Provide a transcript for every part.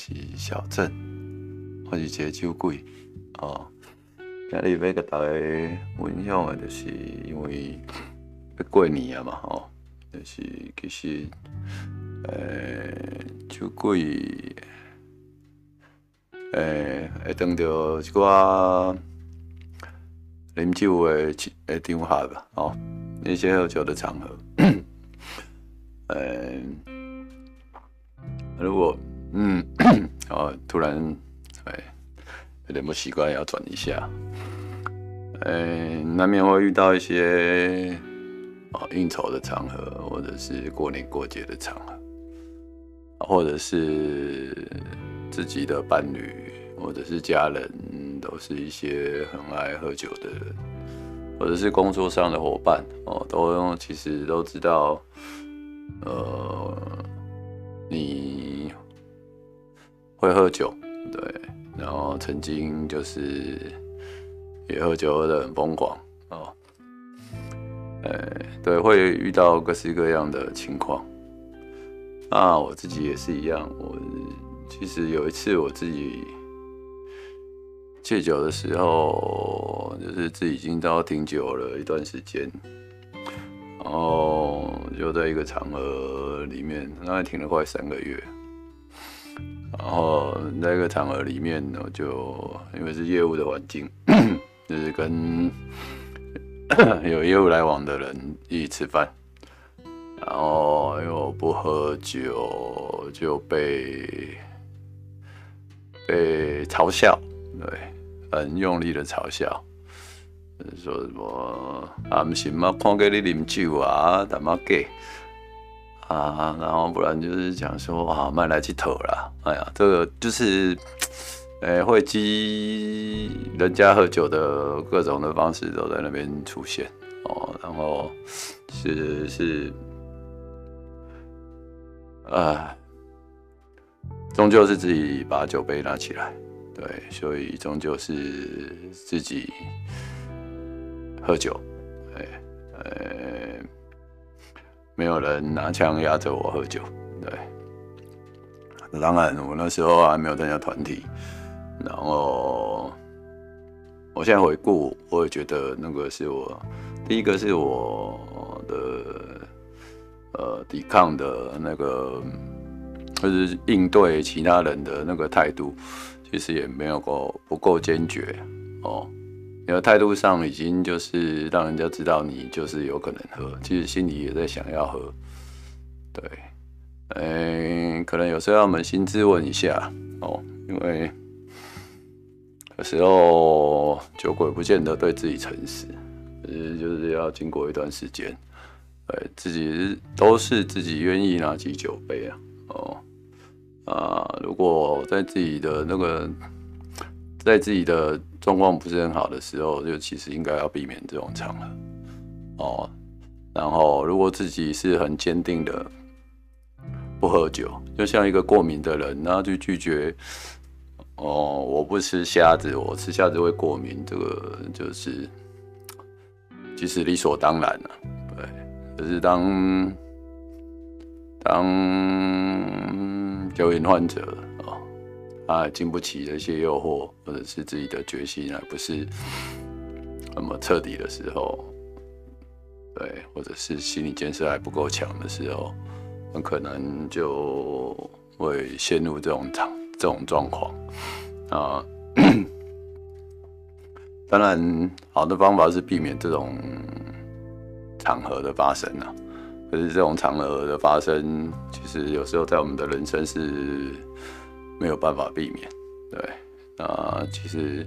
是小镇，或是一个酒鬼，哦。今日要甲大家分享的，就是因为要过年了嘛，吼，就是其实，呃，酒鬼，呃，会当到一寡啉酒的场合吧，哦，那些喝酒的场合，诶。如果嗯，哦，突然哎，有点不习惯，要转一下。嗯，难免会遇到一些哦应酬的场合，或者是过年过节的场合，或者是自己的伴侣，或者是家人，都是一些很爱喝酒的人，或者是工作上的伙伴哦，都其实都知道，呃。你会喝酒，对，然后曾经就是也喝酒喝的很疯狂哦，呃，对，会遇到各式各样的情况。啊，我自己也是一样，我其实有一次我自己戒酒的时候，就是自己已经到挺久了一段时间。然后就在一个场合里面，大概停了快三个月。然后在一个场合里面呢，就因为是业务的环境，就是跟 有业务来往的人一起吃饭。然后因为我不喝酒，就被被嘲笑，对，很用力的嘲笑。说什么啊？不行嘛，看给你啉酒啊，他妈给啊！然后不然就是讲说啊，卖来去头啦。哎呀，这个就是，诶，会激人家喝酒的各种的方式都在那边出现哦。然后是是，啊，终究是自己把酒杯拿起来，对，所以终究是自己。喝酒，哎，呃，没有人拿枪压着我喝酒，对。当然，我那时候还没有参加团体，然后我现在回顾，我也觉得那个是我第一个是我的呃抵抗的那个，就是应对其他人的那个态度，其实也没有够不够坚决哦。你的态度上已经就是让人家知道你就是有可能喝，其实心里也在想要喝，对，嗯，可能有时候要扪心自问一下哦，因为有时候酒鬼不见得对自己诚实，其实就是要经过一段时间，对自己都是自己愿意拿起酒杯啊，哦，啊，如果在自己的那个。在自己的状况不是很好的时候，就其实应该要避免这种场合哦。然后，如果自己是很坚定的不喝酒，就像一个过敏的人，那就拒绝哦，我不吃虾子，我吃虾子会过敏，这个就是其实理所当然了。对，可是当当酒瘾患者。啊，经不起这些诱惑，或者是自己的决心还不是那么彻底的时候，对，或者是心理建设还不够强的时候，很可能就会陷入这种场这种状况啊。当然，好的方法是避免这种场合的发生啊。可是这种场合的发生，其实有时候在我们的人生是。没有办法避免，对，那其实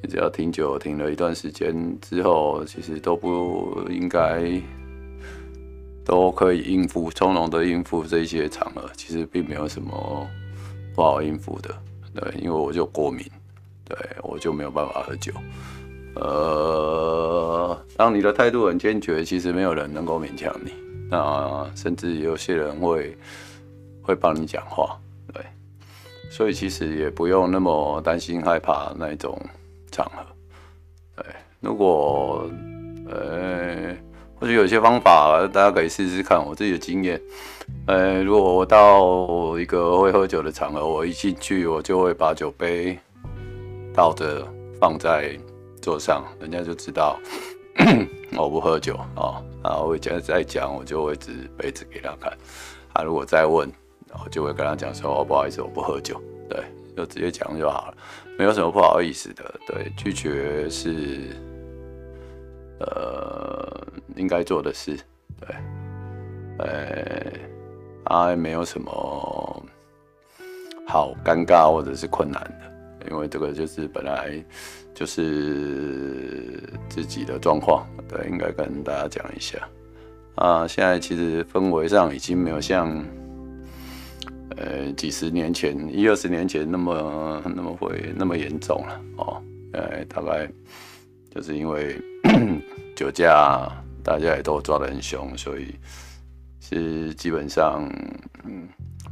你只要停酒停了一段时间之后，其实都不应该都可以应付从容的应付这些场合，其实并没有什么不好应付的，对，因为我就过敏，对我就没有办法喝酒，呃，当你的态度很坚决，其实没有人能够勉强你，那甚至有些人会会帮你讲话。对。所以其实也不用那么担心害怕那一种场合，对。如果呃或许有些方法大家可以试试看。我自己的经验，呃，如果我到一个会喝酒的场合，我一进去我就会把酒杯倒着放在桌上，人家就知道 我不喝酒啊。然后会讲再讲，我就会指杯子给他看。他如果再问，然后就会跟他讲说：“哦，不好意思，我不喝酒。”对，就直接讲就好了，没有什么不好意思的。对，拒绝是呃应该做的事。对，呃，啊，没有什么好尴尬或者是困难的，因为这个就是本来就是自己的状况。对，应该跟大家讲一下。啊，现在其实氛围上已经没有像。呃，几十年前，一二十年前那么 那么会那么严重了哦。呃，大概就是因为 酒驾，大家也都抓得很凶，所以是基本上，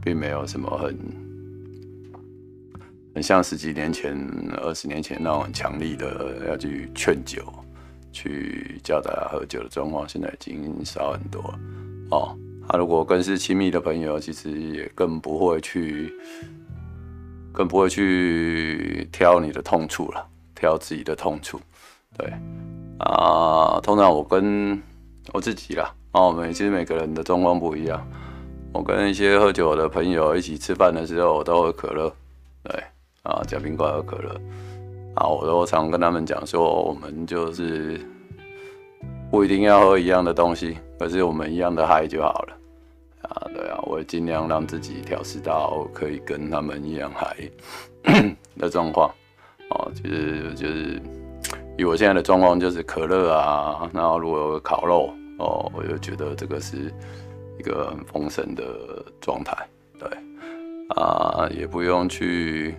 并没有什么很很像十几年前、二十年前那种很强力的要去劝酒、去叫大家喝酒的状况，现在已经少很多哦。他如果更是亲密的朋友，其实也更不会去，更不会去挑你的痛处了，挑自己的痛处。对，啊，通常我跟我自己啦，哦，每其实每个人的状况不一样。我跟一些喝酒的朋友一起吃饭的时候，我都喝可乐，对，啊，加冰块喝可乐，啊，我都常跟他们讲说，我们就是不一定要喝一样的东西，可是我们一样的嗨就好了。啊，对啊，我尽量让自己调试到可以跟他们一样嗨的状况。哦，就是就是以我现在的状况，就是可乐啊，然后如果有烤肉，哦，我就觉得这个是一个很丰盛的状态。对，啊，也不用去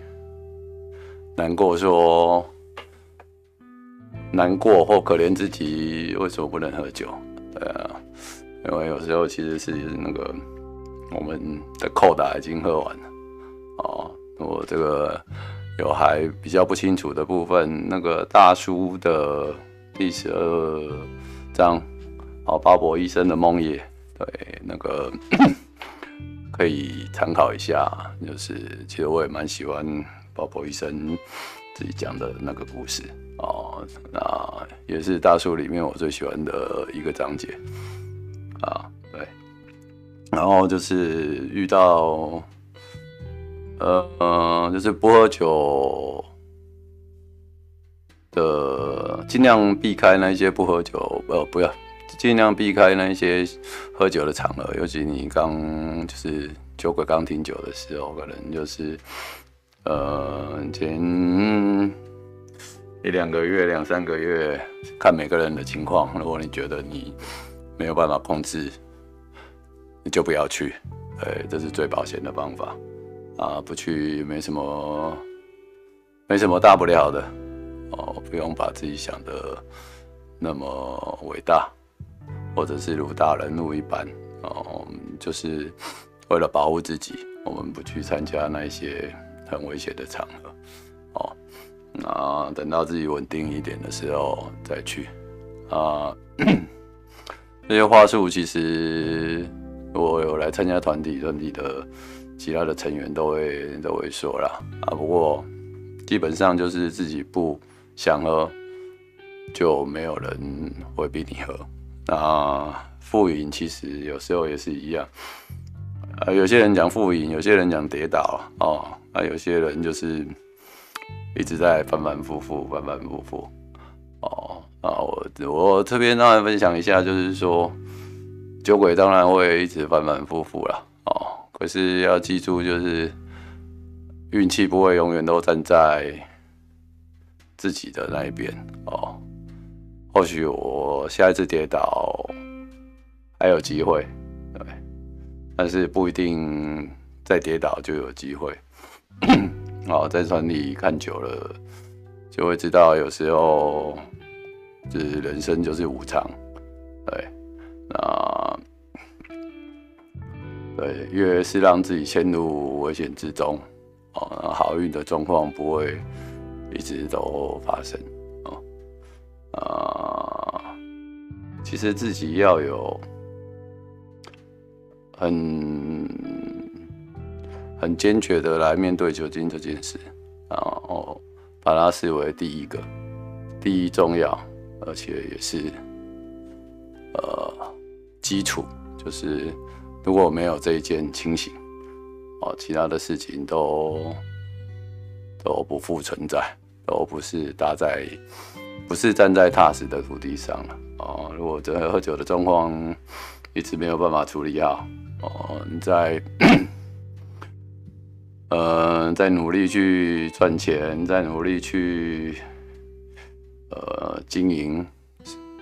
难过说难过或可怜自己为什么不能喝酒。对啊。因为有时候其实是那个我们的扣打已经喝完了哦，我这个有还比较不清楚的部分，那个大叔的第十二章哦，巴博医生的梦魇，对，那个 可以参考一下。就是其实我也蛮喜欢巴博医生自己讲的那个故事哦，那也是大叔里面我最喜欢的一个章节。啊，对，然后就是遇到，呃，就是不喝酒的，尽量避开那些不喝酒，呃，不要，尽量避开那些喝酒的场合，尤其你刚就是酒鬼刚停酒的时候，可能就是，呃，前一两个月、两三个月，看每个人的情况，如果你觉得你。没有办法控制，你就不要去，哎，这是最保险的方法啊！不去没什么，没什么大不了的哦，不用把自己想的那么伟大，或者是如大人物一般哦，就是为了保护自己，我们不去参加那些很危险的场合哦。那等到自己稳定一点的时候再去啊。这些话术其实我有来参加团体，团体的其他的成员都会都会说啦啊。不过基本上就是自己不想喝，就没有人会逼你喝。那副饮其实有时候也是一样，啊，有些人讲副饮，有些人讲跌倒哦，啊，有些人就是一直在反反复复，反反复复哦。啊，我我这边当然分享一下，就是说，酒鬼当然会一直反反复复啦，哦，可是要记住，就是运气不会永远都站在自己的那一边哦。或许我下一次跌倒还有机会，对，但是不一定再跌倒就有机会。哦，在船里看久了，就会知道有时候。就是人生就是无常，对，那对，越是让自己陷入危险之中，哦，好运的状况不会一直都发生，哦，啊，其实自己要有很很坚决的来面对酒精这件事，然后把它视为第一个、第一重要，而且也是呃基础，就是如果没有这一件清醒，哦，其他的事情都都不复存在，都不是搭在。不是站在踏实的土地上了哦。如果这喝酒的状况一直没有办法处理好哦，你在呃在努力去赚钱，在努力去经营，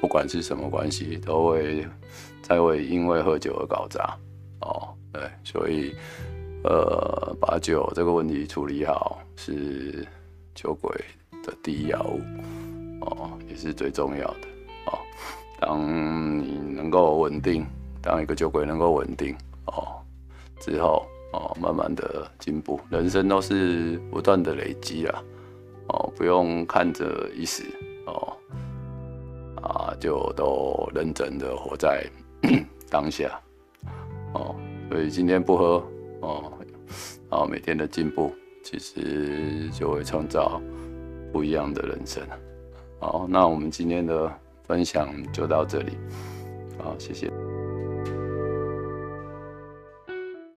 不管是什么关系，都会才会因为喝酒而搞砸哦。对，所以呃把酒这个问题处理好是酒鬼的第一要务。哦，也是最重要的哦。当你能够稳定，当一个酒鬼能够稳定哦之后哦，慢慢的进步，人生都是不断的累积啊哦，不用看着一时，就都认真的活在 当下哦。所以今天不喝哦，然后每天的进步，其实就会创造不一样的人生。好，那我们今天的分享就到这里。好，谢谢。